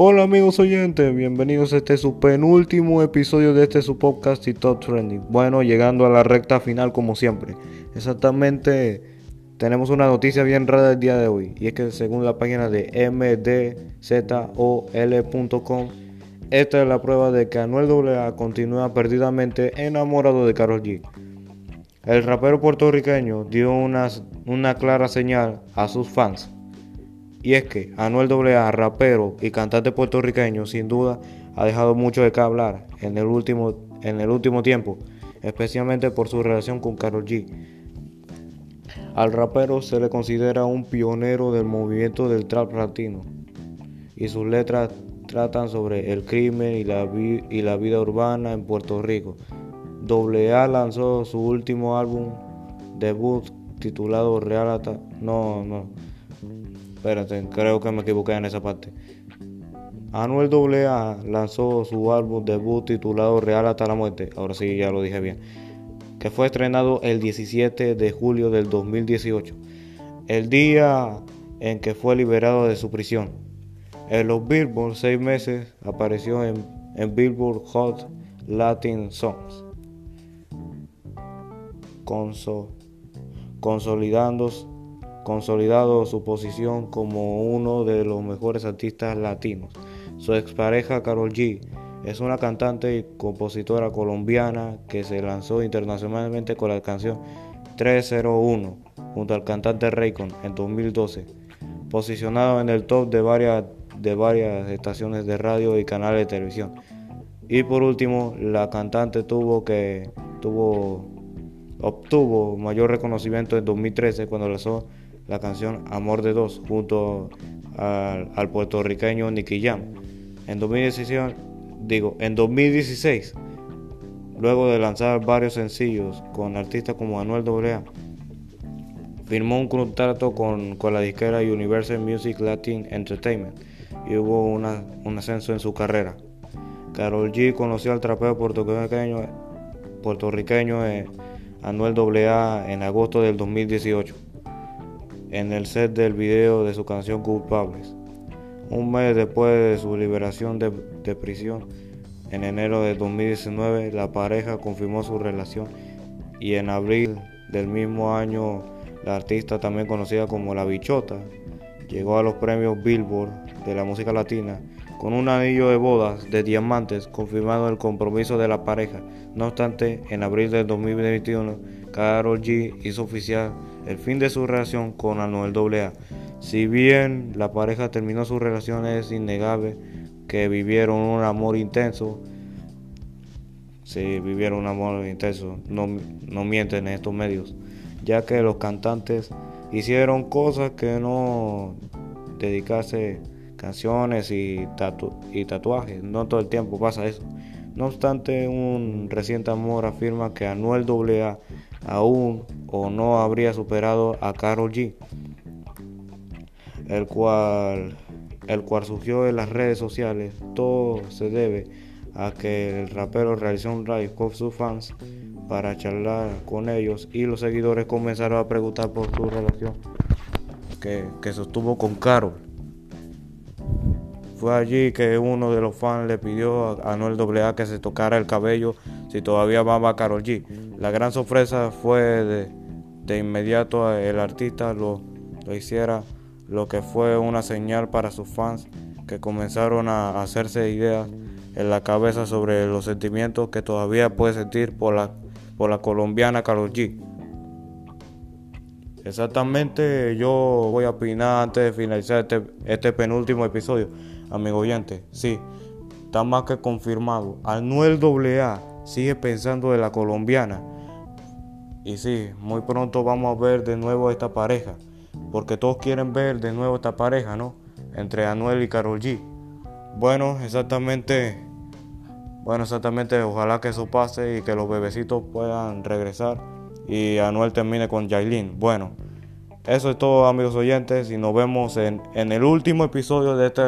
Hola amigos oyentes, bienvenidos a este su penúltimo episodio de este su podcast y Top Trending. Bueno, llegando a la recta final como siempre. Exactamente, tenemos una noticia bien rara el día de hoy y es que según la página de mdzol.com, esta es la prueba de que Anuel AA continúa perdidamente enamorado de Karol G. El rapero puertorriqueño dio una, una clara señal a sus fans y es que Anuel AA, rapero y cantante puertorriqueño, sin duda ha dejado mucho de qué hablar en el último, en el último tiempo, especialmente por su relación con Karol G. Al rapero se le considera un pionero del movimiento del trap latino y sus letras tratan sobre el crimen y la, y la vida urbana en Puerto Rico. AA lanzó su último álbum debut titulado Real No, no Espérate, creo que me equivoqué en esa parte. Anuel AA lanzó su álbum debut titulado Real hasta la muerte, ahora sí ya lo dije bien, que fue estrenado el 17 de julio del 2018, el día en que fue liberado de su prisión. En los Billboard seis meses apareció en, Billboard Hot Latin Songs, consolidando consolidado su posición como uno de los mejores artistas latinos. Su expareja Carol G es una cantante y compositora colombiana que se lanzó internacionalmente con la canción 301 junto al cantante Raycon en 2012, posicionado en el top de varias, de varias estaciones de radio y canales de televisión. Y por último, la cantante tuvo que tuvo obtuvo mayor reconocimiento en 2013 cuando lanzó la canción Amor de Dos junto al, puertorriqueño Nicky Jam. En 2016, digo, en 2016, luego de lanzar varios sencillos con artistas como Anuel AA, firmó un contrato con, la disquera Universal Music Latin Entertainment y hubo un ascenso en su carrera. Carol G conoció al trapeo puertorriqueño, puertorriqueño eh, Anuel AA en agosto del 2018 en el set del video de su canción Culpables. Un mes después de su liberación de, prisión, en enero de 2019, la pareja confirmó su relación y en abril del mismo año la artista también conocida como La Bichota llegó a los premios Billboard de la música latina con un anillo de bodas de diamantes confirmando el compromiso de la pareja. No obstante, en abril del 2021, Carol G hizo oficial el fin de su relación con Anuel AA. Si bien la pareja terminó su relación, es innegable que vivieron un amor intenso. Si vivieron un amor intenso, no, no mienten en estos medios, ya que los cantantes hicieron cosas que no dedicarse canciones y, y tatuajes. No todo el tiempo pasa eso. No obstante, un reciente amor afirma que Anuel AA aún o no habría superado a Karol G, el cual, el cual surgió en las redes sociales. Todo se debe a que el rapero realizó un live con sus fans para charlar con ellos y los seguidores comenzaron a preguntar por su relación que, que sostuvo con Karol. Fue allí que uno de los fans le pidió a Anuel AA que se tocara el cabello si todavía amaba a Karol G. La gran sorpresa fue de, de inmediato el artista lo, lo hiciera, lo que fue una señal para sus fans que comenzaron a hacerse ideas en la cabeza sobre los sentimientos que todavía puede sentir por la, por la colombiana Karol G. Exactamente, yo voy a opinar antes de finalizar este, este penúltimo episodio, amigo oyente. Sí, está más que confirmado. Anuel AA sigue pensando de la colombiana. Y sí, muy pronto vamos a ver de nuevo esta pareja, porque todos quieren ver de nuevo esta pareja, ¿no? Entre Anuel y Carol G. Bueno, exactamente, bueno, exactamente, ojalá que eso pase y que los bebecitos puedan regresar y Anuel termine con Jailin. Bueno, eso es todo amigos oyentes y nos vemos en, en el último episodio de, este,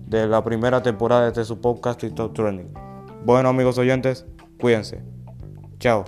de la primera temporada de este su podcast TikTok Trending. Bueno amigos oyentes, Cuídense. Chao.